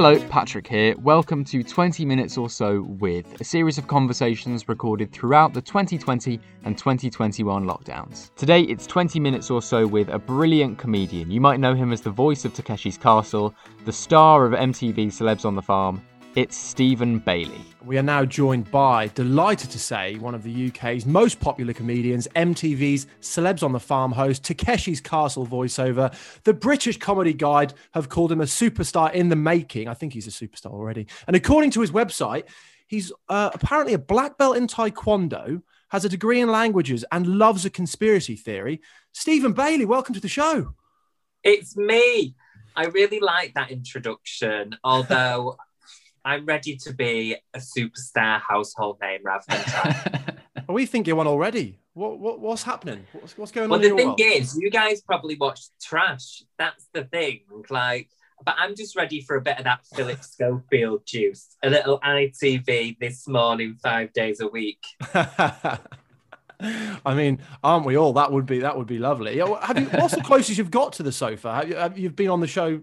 Hello, Patrick here. Welcome to 20 Minutes or So with, a series of conversations recorded throughout the 2020 and 2021 lockdowns. Today it's 20 minutes or so with a brilliant comedian. You might know him as the voice of Takeshi's Castle, the star of MTV's Celebs on the Farm, it's Stephen Bailey. We are now joined by, delighted to say, one of the UK's most popular comedians, MTV's Celebs on the Farm host, Takeshi's Castle voiceover. The British Comedy Guide have called him a superstar in the making. I think he's a superstar already. And according to his website, he's uh, apparently a black belt in Taekwondo, has a degree in languages, and loves a conspiracy theory. Stephen Bailey, welcome to the show. It's me. I really like that introduction, although I'm ready to be a superstar household name rather than we think you're one already. What, what what's happening? What's, what's going well, on? Well, the thing world? is, you guys probably watch trash. That's the thing. Like, but I'm just ready for a bit of that Philip Schofield juice. A little ITV this morning, five days a week. I mean, aren't we all? That would be that would be lovely. Have you? What's the closest you've got to the sofa? Have you? Have you been on the show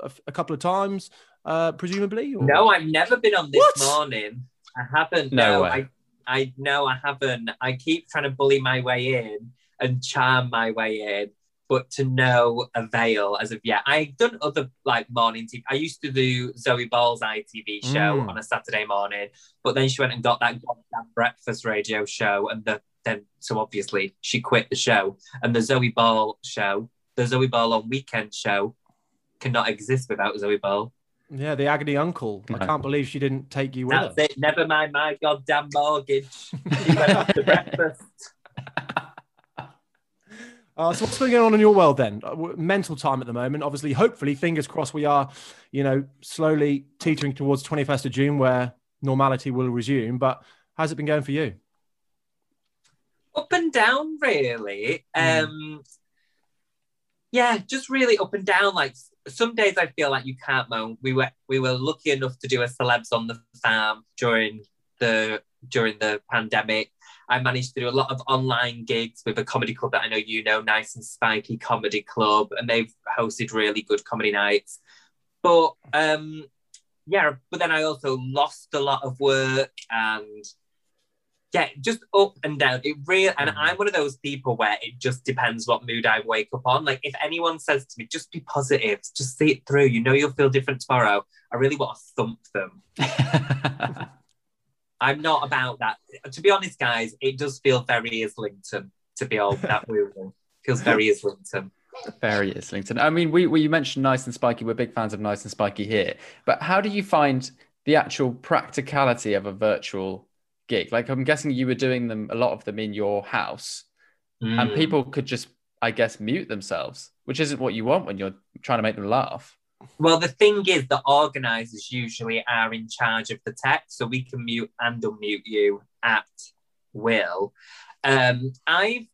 a, a couple of times? Uh, presumably? Or? No, I've never been on this what? morning. I haven't. No, no I, I no, I haven't. I keep trying to bully my way in and charm my way in, but to no avail as of yet. I've done other like morning TV. I used to do Zoe Ball's ITV show mm. on a Saturday morning, but then she went and got that goddamn breakfast radio show, and the then so obviously she quit the show, and the Zoe Ball show, the Zoe Ball on weekend show, cannot exist without Zoe Ball. Yeah, the agony uncle. I can't believe she didn't take you with That's her. it. Never mind my goddamn mortgage. She went off to breakfast. Uh, so what's going on in your world then? Uh, mental time at the moment. Obviously, hopefully, fingers crossed, we are, you know, slowly teetering towards 21st of June where normality will resume. But how's it been going for you? Up and down, really. Mm. Um, yeah, just really up and down. Like some days I feel like you can't moan. We were we were lucky enough to do a celebs on the farm during the during the pandemic. I managed to do a lot of online gigs with a comedy club that I know you know, Nice and Spiky Comedy Club, and they've hosted really good comedy nights. But um, yeah, but then I also lost a lot of work and yeah, just up and down. It really, and mm. I'm one of those people where it just depends what mood I wake up on. Like if anyone says to me, just be positive, just see it through. You know you'll feel different tomorrow. I really want to thump them. I'm not about that. To be honest, guys, it does feel very Islington to be all that moving. Feels very Islington. Very Islington. I mean, we, we you mentioned Nice and Spiky. We're big fans of Nice and Spiky here. But how do you find the actual practicality of a virtual gig? Like I'm guessing you were doing them a lot of them in your house, mm. and people could just, I guess, mute themselves, which isn't what you want when you're trying to make them laugh. Well, the thing is, the organisers usually are in charge of the tech, so we can mute and unmute you at will. Um, I've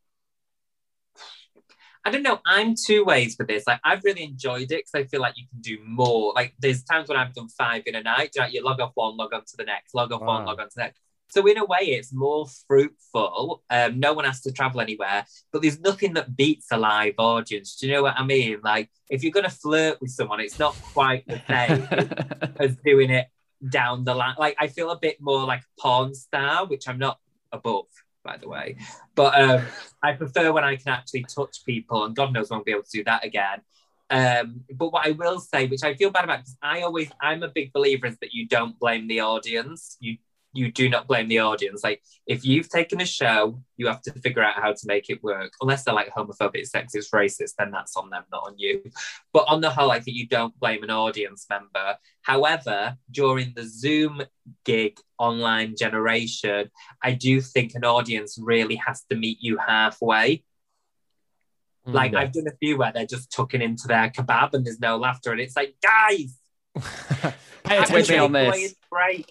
I don't know. I'm two ways for this. Like, I've really enjoyed it because I feel like you can do more. Like, there's times when I've done five in a night. You, know, you log off one, log on to the next, log off wow. one, log on to the next. So in a way, it's more fruitful. Um, no one has to travel anywhere, but there's nothing that beats a live audience. Do you know what I mean? Like if you're gonna flirt with someone, it's not quite the same as doing it down the line. Like I feel a bit more like a porn star, which I'm not above, by the way. But um, I prefer when I can actually touch people, and God knows I won't be able to do that again. Um, but what I will say, which I feel bad about, because I always, I'm a big believer, is that you don't blame the audience. You you do not blame the audience. Like if you've taken a show, you have to figure out how to make it work. Unless they're like homophobic, sexist, racist, then that's on them, not on you. But on the whole, I think you don't blame an audience member. However, during the Zoom gig online generation, I do think an audience really has to meet you halfway. Mm, like. I've done a few where they're just tucking into their kebab and there's no laughter, and it's like, guys, pay attention on this. Break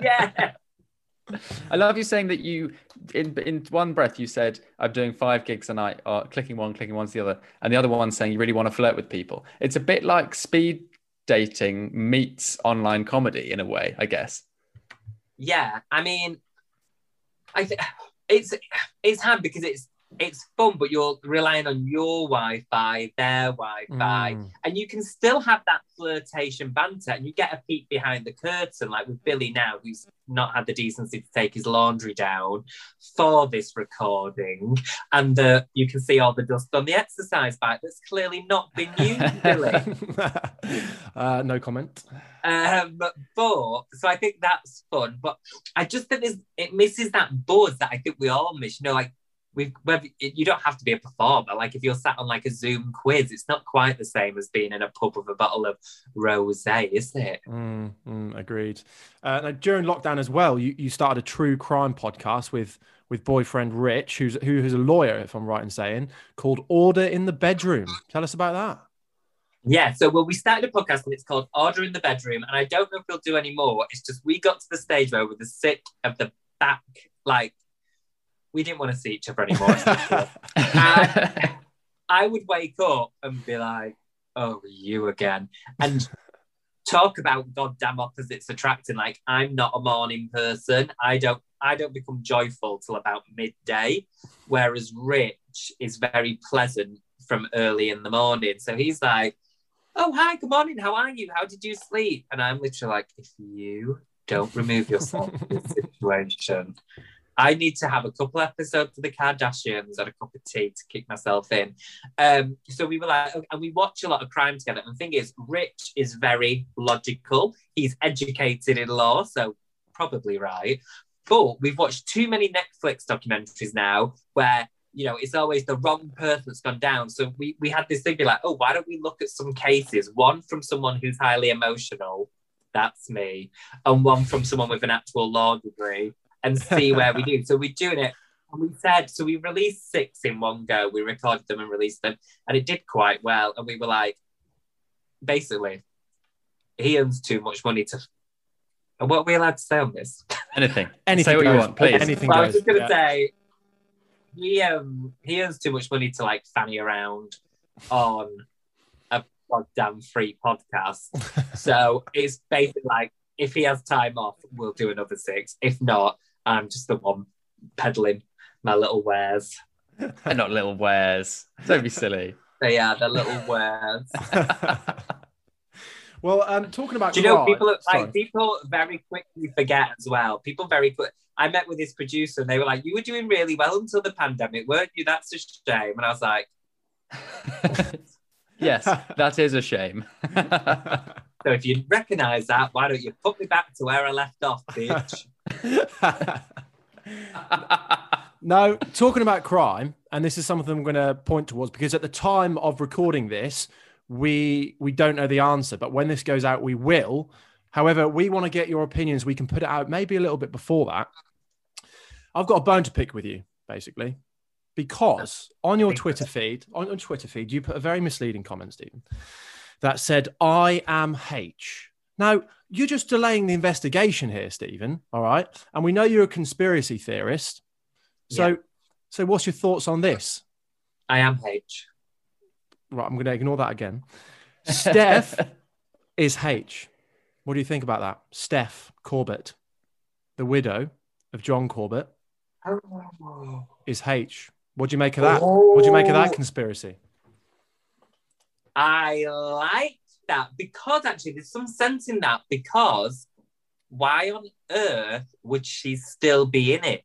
yeah. I love you saying that you, in in one breath, you said I'm doing five gigs a night, or clicking one, clicking one's the other, and the other one saying you really want to flirt with people. It's a bit like speed dating meets online comedy in a way, I guess. Yeah, I mean, I think it's it's hard because it's it's fun, but you're relying on your Wi-Fi, their Wi-Fi, Mm. and you can still have that flirtation banter, and you get a peek behind the curtain, like with Billy now, who's not had the decency to take his laundry down for this recording, and uh, you can see all the dust on the exercise bike that's clearly not been used, Billy. uh, no comment. Um, but so I think that's fun. But I just think it misses that buzz that I think we all miss. You know, like we've whether you don't have to be a performer. Like if you're sat on like a Zoom quiz, it's not quite the same as being in a pub with a bottle of rosé, is it? Mm, mm, agreed. Uh, now, during lockdown as well, you, you started a true crime podcast with with boyfriend Rich, who's who is a lawyer, if I'm right in saying, called Order in the Bedroom. Tell us about that. Yeah, so well, we started a podcast and it's called Order in the Bedroom, and I don't know if we'll do any more. It's just we got to the stage where we're the sick of the back, like we didn't want to see each other anymore. And I would wake up and be like, "Oh, you again," and talk about goddamn opposites attracting. Like I'm not a morning person. I don't. I don't become joyful till about midday, whereas Rich is very pleasant from early in the morning. So he's like, "Oh, hi, good morning. How are you? How did you sleep?" And I'm literally like, "If you don't remove yourself from this situation." I need to have a couple episodes of the Kardashians and a cup of tea to kick myself in. Um, so we were like, and we watch a lot of crime together. And the thing is, Rich is very logical. He's educated in law, so probably right. But we've watched too many Netflix documentaries now where you know it's always the wrong person that's gone down. So we we had this thing be like, oh, why don't we look at some cases? One from someone who's highly emotional, that's me, and one from someone with an actual law degree and see where we do. So we're doing it. And we said, so we released six in one go. We recorded them and released them, and it did quite well. And we were like, basically, he earns too much money to. And what are we allowed to say on this? Anything. Anything Say what you want, please. Anything well, I was just gonna yeah. say, he um he earns too much money to like fanny around on a goddamn free podcast. so it's basically like if he has time off, we'll do another six. If not, I'm just the one peddling my little wares. They're not little wares. Don't be silly. They are the little wares. well, um, talking about Do you know crime- people Sorry. like people very quickly forget as well. People very quick. I met with this producer and they were like, "You were doing really well until the pandemic, weren't you? That's a shame." And I was like, yes, that is a shame. "So if you recognise that, why don't you put me back to where I left off, bitch?" No, talking about crime, and this is something I'm going to point towards because at the time of recording this, we we don't know the answer, but when this goes out, we will. However, we want to get your opinions. We can put it out maybe a little bit before that. I've got a bone to pick with you, basically, because on your Twitter feed, on your Twitter feed, you put a very misleading comment, Stephen, that said, "I am H." Now, you're just delaying the investigation here, Stephen. All right, and we know you're a conspiracy theorist. So, Yeah. so what's your thoughts on this? I am H. Right, I'm going to ignore that again. Steph is H. What do you think about that? Steph Corbett, the widow of John Corbett, oh. is H. What do you make of that? What do you make of that oh. conspiracy? I like that because actually there's some sense in that because why on earth would she still be in it?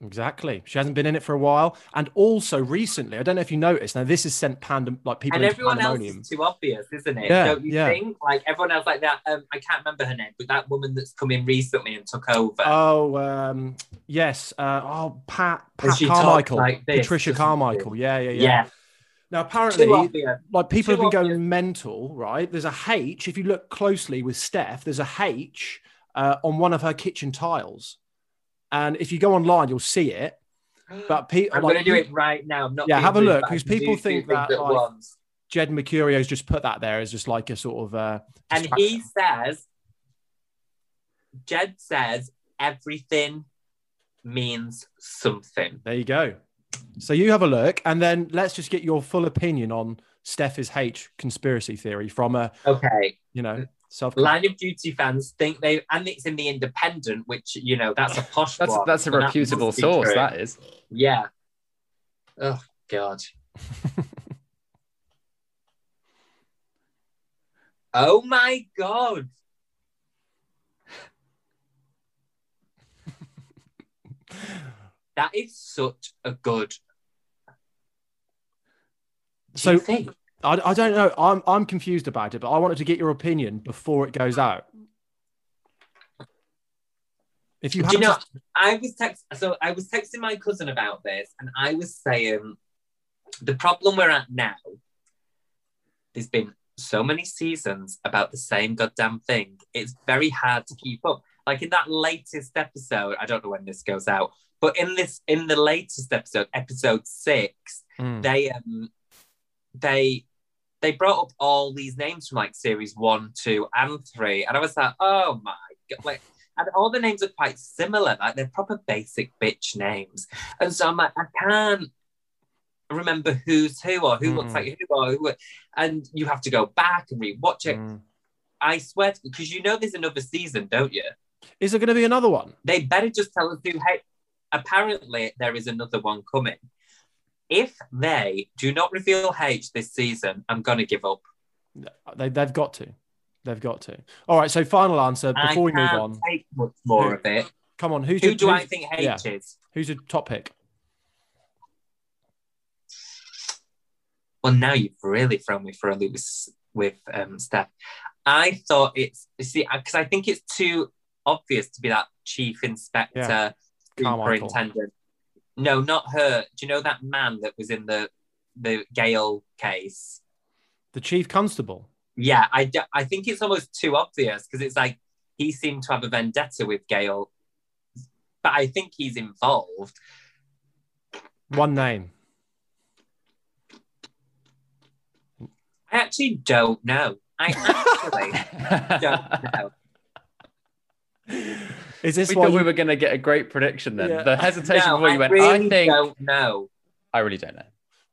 Exactly. She hasn't been in it for a while, and also recently, I don't know if you noticed. Now, this has sent pandem like people and everyone else is too obvious, isn't it? Yeah, Don't you yeah. think? Like everyone else, like that. Um, I can't remember her name, but that woman that's come in recently and took over. Oh, um, yes. Uh, oh, Pat, Pat Carmichael, like this, Patricia? Carmichael. Yeah, yeah, yeah. Now, apparently, like people Too have been obvious. going mental, right? There's a H. If you look closely with Steph, there's a H uh, on one of her kitchen tiles, and if you go online, you'll see it. But pe- I'm like, going to do it right now. I'm not Yeah, have a look, because people think that, at like, once. Jed Mercurio's just put that there as just like a sort of. Uh, And he says, Jed says everything means something. There you go. So you have a look, and then let's just get your full opinion on Steph is H conspiracy theory from a Okay. you know self. Line of Duty fans think they, and it's in the Independent, which you know that's a posh That's one. that's a so that reputable source. true. That is. Yeah. Oh God. oh my God. That is such a good. So- think? I, I don't know. I'm I'm confused about it, but I wanted to get your opinion before it goes out. If you Do you know, to- I was text so I was texting my cousin about this, and I was saying the problem we're at now. There's been so many seasons about the same goddamn thing. It's very hard to keep up. Like in that latest episode, I don't know when this goes out, but in this in the latest episode, episode six, Mm. they um they they brought up all these names from like series one, two, and three, and I was like, oh my god, like, and all the names are quite similar, like they're proper basic bitch names, and so I'm like, I can't remember who's who or who looks Mm. like who or who, and you have to go back and rewatch it. Mm. I swear, because you know there's another season, don't you? Is there going to be another one? They better just tell us who. Hey, apparently there is another one coming. If they do not reveal H this season, I'm gonna give up. They they've got to. They've got to. All right. So final answer before we I move on. take much more Who- of it. Come on. Who's Who do I think H yeah. is? Who's your top pick? Well, now you've really thrown me for a loop with, um, Steph. I thought it's you see because I think it's too obvious to be that chief inspector, Yeah. Carmichael. superintendent. No, not her. Do you know that man that was in the the Gail case? The chief constable. Yeah, I, I think it's almost too obvious because it's like he seemed to have a vendetta with Gail, but I think he's involved. One name. I actually don't know. I actually don't know. Is this we why thought you- we were going to get a great prediction then. Yeah. The hesitation No, before you I went, really I think, don't know. I really don't know.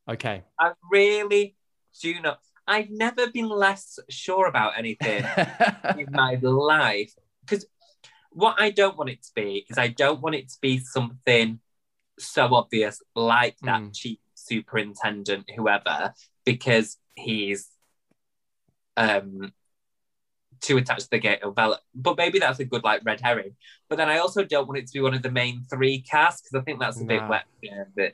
Okay. I really do not. I've never been less sure about anything in my life because what I don't want it to be is I don't want it to be something so obvious like that Mm. chief superintendent, whoever, because he's um too attached to the gate of Bella. But maybe that's a good like red herring. But then I also don't want it to be one of the main three casts because I think that's a bit wet. Yeah, but,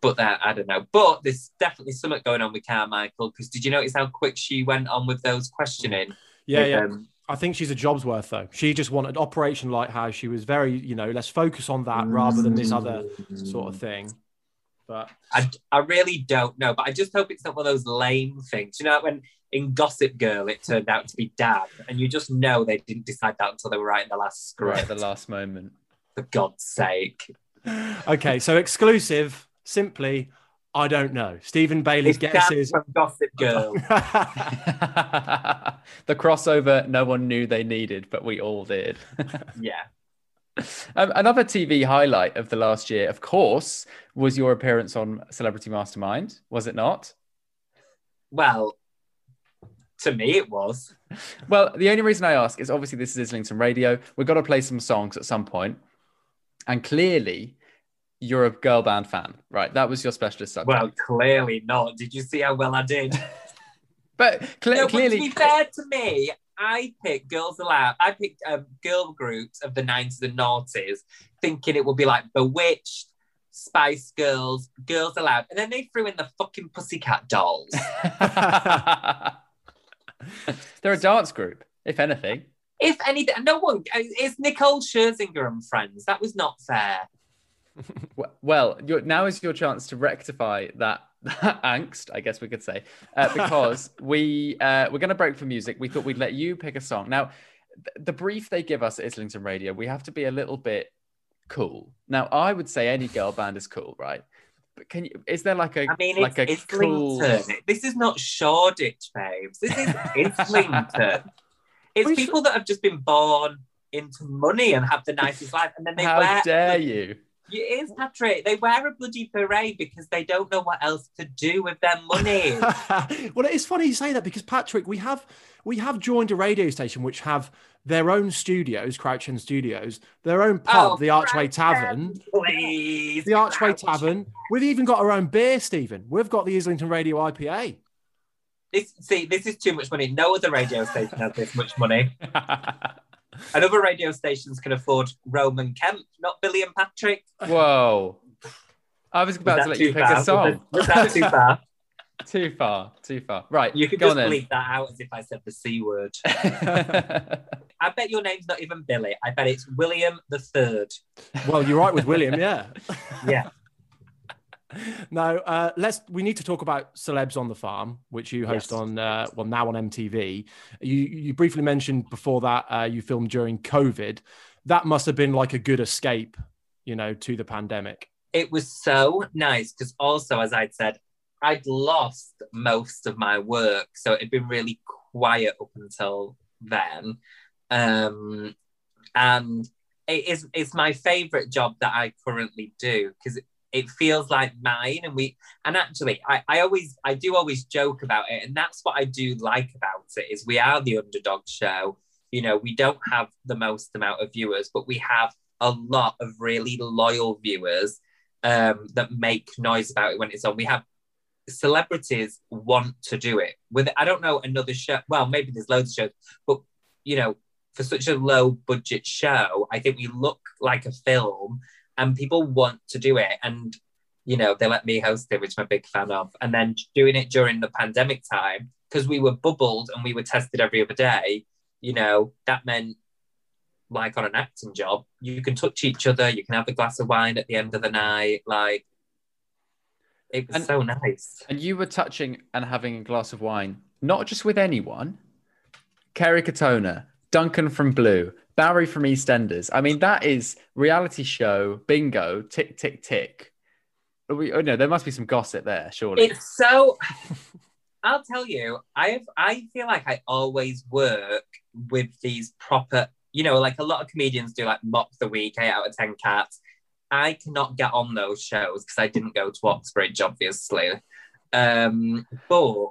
but that I don't know. But there's definitely something going on with Carmichael because did you notice how quick she went on with those questioning? Yeah, with, yeah. um, I think she's a job's worth though. She just wanted Operation Lighthouse. She was very, you know, let's focus on that rather than this other sort of thing. But I, I really don't know, but I just hope it's not one of those lame things. You know, when in Gossip Girl it turned out to be Dan, and you just know they didn't decide that until they were writing the last script. Right at the last moment. For God's sake. okay, so exclusive. Simply, I don't know. Stephen Bailey's It's Dan guesses. from Gossip Girl. the crossover no one knew they needed, but we all did. yeah. Um, another TV highlight of the last year, of course, was your appearance on Celebrity Mastermind, was it not? Well, to me it was. Well, the only reason I ask is obviously this is Islington Radio. We've got to play some songs at some. And clearly, you're a girl band fan, right? That was your specialist subject. Well, clearly not. Did you see how well I did? but cle- no, but to clearly, be fair to me, I picked Girls Aloud. I picked um, girl groups of the 90s and noughties, thinking it would be like Bewitched, Spice Girls, Girls Aloud. And then they threw in the fucking Pussycat Dolls. they're a dance group, if anything. if anything, no one, is Nicole Scherzinger and friends. That was not fair. Well, now is your chance to rectify that, that angst, I guess we could say, uh, because we uh, we're going to break for music. We thought we'd let you pick a song. Now, th- the brief they give us at Islington Radio, we have to be a little bit cool. Now, I would say any girl band is cool, right? But can you? Is there like a I mean, like it's a cool? This is not Shoreditch, babes. This is Islington. It's people that have just been born into money and have the nicest life, and then they How wear dare you? It is, Patrick. They wear a bloody beret because they don't know what else to do with their money. well, it is funny you say that because Patrick, we have we have joined a radio station which have their own studios, Crouch End Studios, their own pub, Oh, the Archway Crouch Tavern. Please. The Archway Crouch Tavern. We've even got our own beer, Stephen. We've got the Islington Radio IPA. This, see, this is too much money. No other radio station has this much money. And other radio stations can afford Roman Kemp, not Billy and Patrick. Whoa. I was Was about that to let you pick far? a song. Was that, was that too far? too far, too far. Right, You could go just on bleep that out as if I said the C word. I bet your name's not even Billy. I bet it's William the Third. Well, you're right with William, yeah. Yeah. No, uh, let's. We need to talk about celebs on the farm, which you host Yes. on. Uh, well, now on MTV. You you briefly mentioned before that uh, you filmed during COVID. That must have been like a good escape, you know, to the pandemic. It was so nice because also, as I'd said, I'd lost most of my work. So it'd been really quiet up until then. Um, and it is it's my favorite job that I currently do because it, feels like mine. And we and actually I, I always I do always joke about it and that's what I do like about it is we are the underdog show. You know we don't have the most amount of viewers but we have a lot of really loyal viewers um, that make noise about it when it's on. We have celebrities want to do it. With I don't know another show well maybe there's loads of shows but you know for such a low budget show I think we look like a film and people want to do it. And you know they let me host it which i'm a big fan of. And then doing it during the pandemic time because we were bubbled and we were tested every other day you know that meant like on an acting job you can touch each other you can have a glass of wine at the end of the night like it was And- so nice. and you were touching and having a glass of wine, not just with anyone. Kerry Katona, Duncan from Blue, Barry from EastEnders. I mean, that is reality show bingo. Tick tick tick. We, oh no, there must be some gossip there, surely. It's so. I'll tell you, I have. I feel like I always work with these proper. You know, like a lot of comedians do, like mock the week, eight out of ten cats. I cannot get on those shows because I didn't go to Oxbridge, obviously. Um, but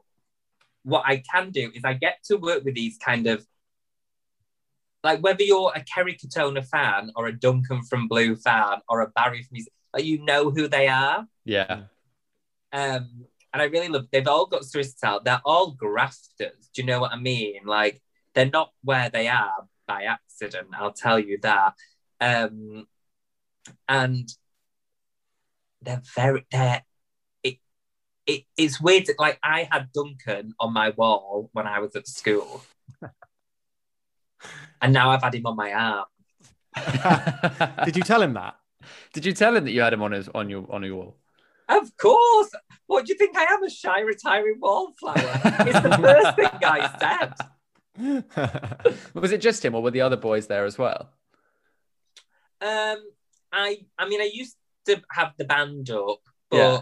what I can do is I get to work with these kind of like whether you're a Kerry Katona fan or a Duncan from Blue fan or a Barry from like you know who they are. yeah. Um, and I really love. They've all got Swiss out. They're all grafters. Do you know what I mean? Like they're not where they are by accident. I'll tell you that. Um, and they're very. They're. It, it, it's weird. Like I had Duncan on my wall when I was at school, and now I've had him on my arm. Did you tell him that? Did you tell him that you had him on his on your on your wall? Of course. What do you think I am? A shy retiring wallflower? it's the first thing I said. Was it just him, or were the other boys there as well? Um, I I mean, I used to have the band up, but Yeah.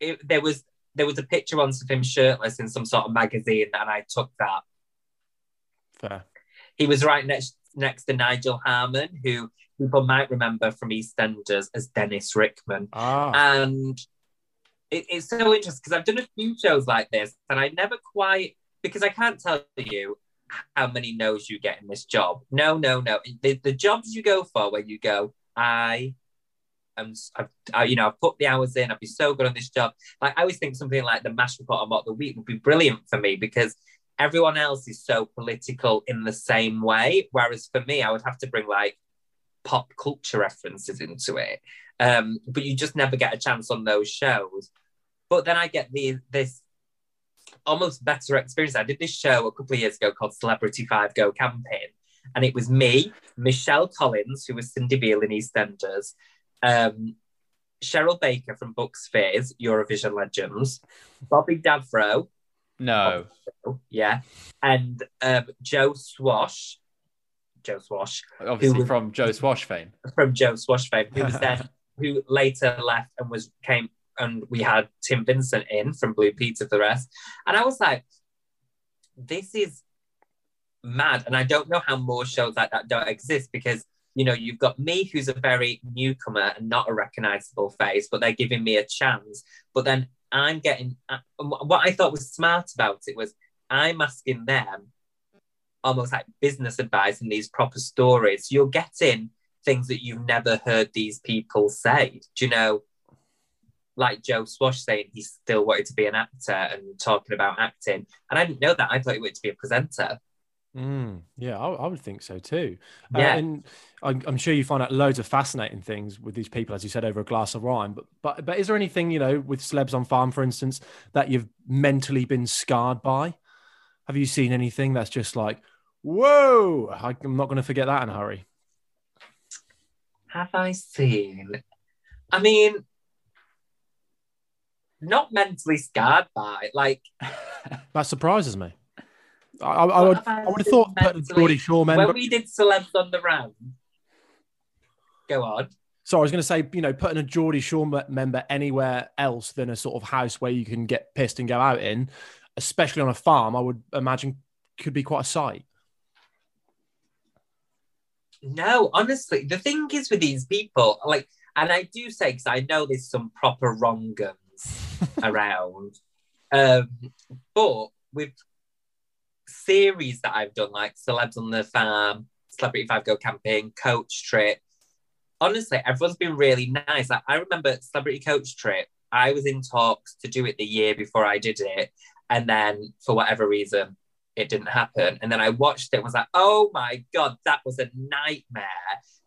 it, there was there was a picture once of him shirtless in some sort of magazine, and I took that. Fair. He was right next next to Nigel Harman, who people might remember from EastEnders as Dennis Rickman, Ah, and it, it's so interesting because I've done a few shows like this, and I never quite because I can't tell you how many no's you get in this job. No, no, no. The, the jobs you go for where you go, I am, I've, I, you know, I've put the hours in. I'd be so good on this job. Like I always think something like the Mash Report on Mock the Week would be brilliant for me because everyone else is so political in the same way. Whereas for me, I would have to bring like pop culture references into it. Um, but you just never get a chance on those shows. But then I get the this almost better experience. I did this show a couple of years ago called Celebrity Five Go Camping, and it was me, Michelle Collins, who was Cindy Beale in EastEnders, um, Cheryl Baker from Bucks Fizz, Eurovision Legends, Bobby Davro, No. yeah, and um, Joe Swash, Joe Swash, Obviously Who- from Joe Swash fame. from Joe Swash fame, who was then who later left and was came and we had Tim Vincent in from Blue Peter for the rest. And I was like, this is mad. And I don't know how more shows like that don't exist because you know, you've got me who's a very newcomer and not a recognizable face, but they're giving me a chance. But then I'm getting uh, what I thought was smart about it was I'm asking them almost like business advice and these proper stories. You're getting things that you've never heard these people say. Do you know? Like Joe Swash saying he still wanted to be an actor and talking about acting. And I didn't know that. I thought he wanted to be a presenter. Mm, yeah, I, I, would think so too. Yeah. Uh, and I'm, I'm sure you find out loads of fascinating things with these people, as you said, over a glass of wine. But but but is there anything you know with celebs on farm, for instance, that you've mentally been scarred by? Have you seen anything that's just like, whoa? I, I'm not going to forget that in a hurry. Have I seen? I mean, not mentally scarred by like That surprises me. I, I, I would have I would have thought putting mentally? Geordie Shore when member. we did celebs on the round. Go on. So I was going to say, you know, putting a Geordie Shore member anywhere else than a sort of house where you can get pissed and go out in, especially on a farm, I would imagine could be quite a sight. No, honestly, the thing is with these people, like, and I do say because I know there's some proper wrong guns around, um, but with series that I've done, like Celebs on the Farm, Celebrity Five Go Camping, Coach Trip, honestly, everyone's been really nice. Like, I remember Celebrity Coach Trip. I was in talks to do it the year before I did it, and then for whatever reason, it didn't happen. And then I watched it and was like, oh my God, that was a nightmare.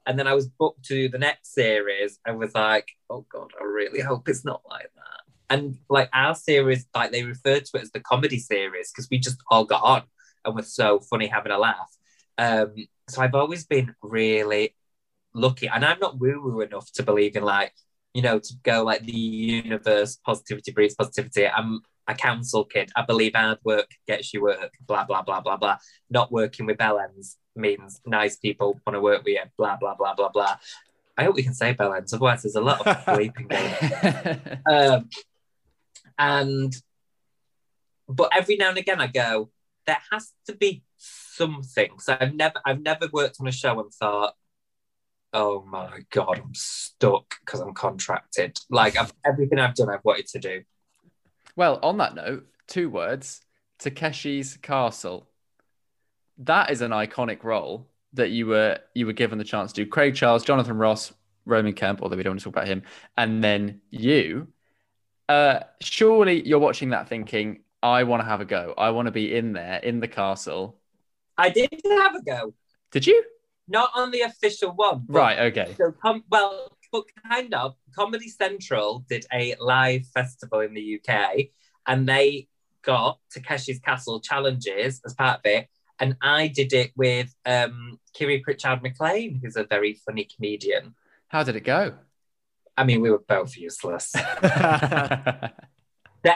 And then I was booked to the next series and was like, oh God, I really hope it's not like that. And like our series, like they referred to it as the comedy series because we just all got on and were so funny having a laugh. Um, so I've always been really lucky. And I'm not woo woo enough to believe in like, you know, to go like the universe, positivity breeds positivity. I'm a council kid. I believe hard work gets you work, blah, blah, blah, blah, blah. Not working with bellends means nice people want to work with you, blah, blah, blah, blah, blah. I hope we can say bellends, otherwise there's a lot of bleeping going on. Um, and, but every now and again I go, there has to be something. So I've never, I've never worked on a show and thought, oh my God, I'm stuck because I'm contracted. Like I've, everything I've done, I've wanted to do. well, on that note, two words: Takeshi's Castle. That is an iconic role that you were you were given the chance to do. Craig Charles, Jonathan Ross, Roman Kemp, although we don't want to talk about him, and then you. Uh, surely you're watching that thinking, I want to have a go. I want to be in there in the castle. I did have a go, Did you? not on the official one. Right. Okay. So, com- well, but kind of. Comedy Central did a live festival in the UK, and they got Takeshi's Castle challenges as part of it. And I did it with um, Kiri Pritchard McLean, who's a very funny comedian. How did it go? I mean, we were both useless. the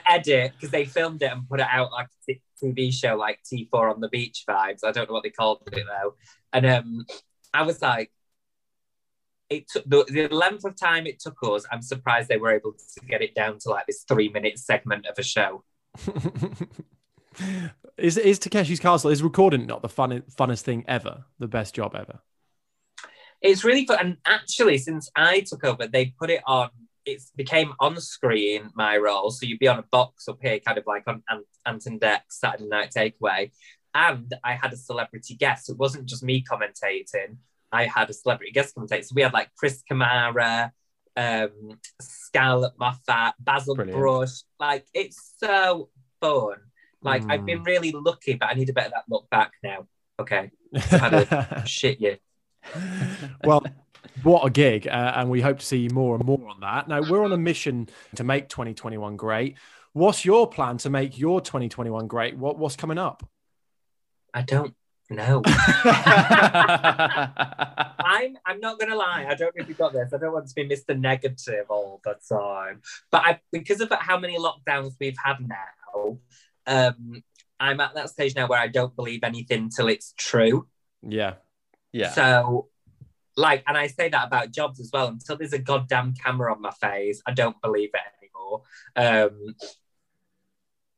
edit because they filmed it and put it out like a TV show, like T4 on the beach vibes. I don't know what they called it though. And um, I was like, it took the, the length of time it took us. I'm surprised they were able to get it down to like this three minute segment of a show. is is Takeshi's Castle is recording not the fun, funnest thing ever, the best job ever? It's really fun. And actually, since I took over, they put it on. It became on screen my role, so you'd be on a box up here, kind of like on Ant- Anton Deck's Saturday Night Takeaway. And I had a celebrity guest. It wasn't just me commentating. I had a celebrity guest commentator. So we had like Chris Kamara, um, Scarlett Moffatt, Basil Brilliant. Brush. Like it's so fun. Like I've Mm. been really lucky, but I need a bit of that look back now. Okay, had shit you. Well, what a gig. Uh, and we hope to see you more and more on that. Now, we're on a mission to make 2021 great. What's your plan to make your 2021 great? What, what's coming up? I don't know. I'm I'm not gonna lie. I don't know if you got this. I don't want to be Mr. Negative all the time. But I because of how many lockdowns we've had now, um, I'm at that stage now where I don't believe anything till it's true. Yeah. Yeah. So like, and I say that about jobs as well. Until there's a goddamn camera on my face, I don't believe it anymore. Um,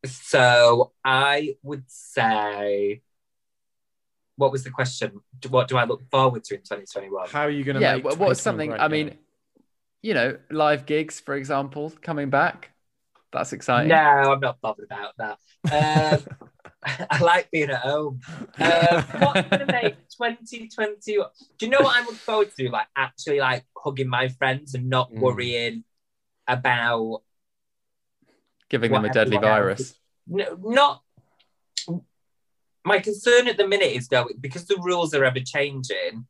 so I would say what was the question? What do I look forward to in 2021? How are you going to yeah, make what's something? great, I yeah. mean, you know, live gigs, for example, coming back. That's exciting. No, I'm not bothered about that. Um, I like being at home. Um, what's going to make 2020? Do you know what I look forward to? Like actually, like hugging my friends and not Mm. worrying about Giving them a deadly virus. no, not. My concern at the minute is though because the rules are ever changing.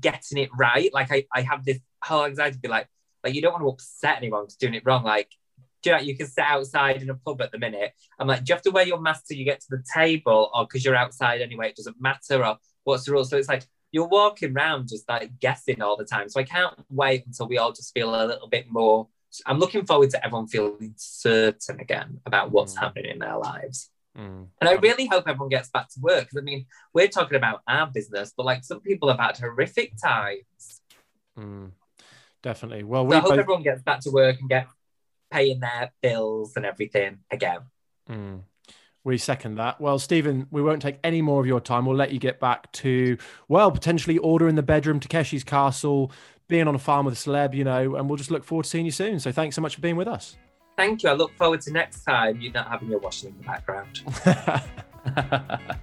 Getting it right, like I, I have this whole anxiety, to be like, like you don't want to upset anyone for doing it wrong. Like, do you know, you can sit outside in a pub at the minute. I'm like, do you have to wear your mask till you get to the table, or because you're outside anyway, it doesn't matter, or what's the rule? So it's like you're walking around just like guessing all the time. So I can't wait until we all just feel a little bit more. I'm looking forward to everyone feeling certain again about what's Mm. happening in their lives. Mm. And I really hope everyone gets back to work. I mean, we're talking about our business, but like some people have had horrific times. Mm. Definitely. Well, So I hope both, everyone gets back to work and get paying their bills and everything again. Mm. We second that. Well, Stephen, we won't take any more of your time. We'll let you get back to, well, potentially ordering the bedroom, Takeshi's Castle, being on a farm with a celeb, you know, and we'll just look forward to seeing you soon. So thanks so much for being with us. Thank you. I look forward to next time you not having your washing in the background.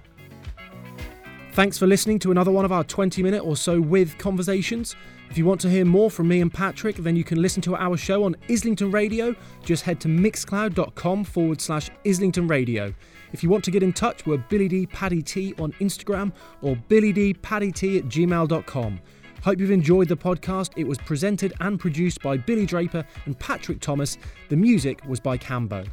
Thanks for listening to another one of our 20 minute or so with conversations. If you want to hear more from me and Patrick, then you can listen to our show on Islington Radio. Just head to mixcloud.com forward slash Islington Radio. If you want to get in touch, we're Billy D Paddy T on Instagram or Billy D Paddy T at gmail.com. Hope you've enjoyed the podcast. It was presented and produced by Billy Draper and Patrick Thomas. The music was by Cambo.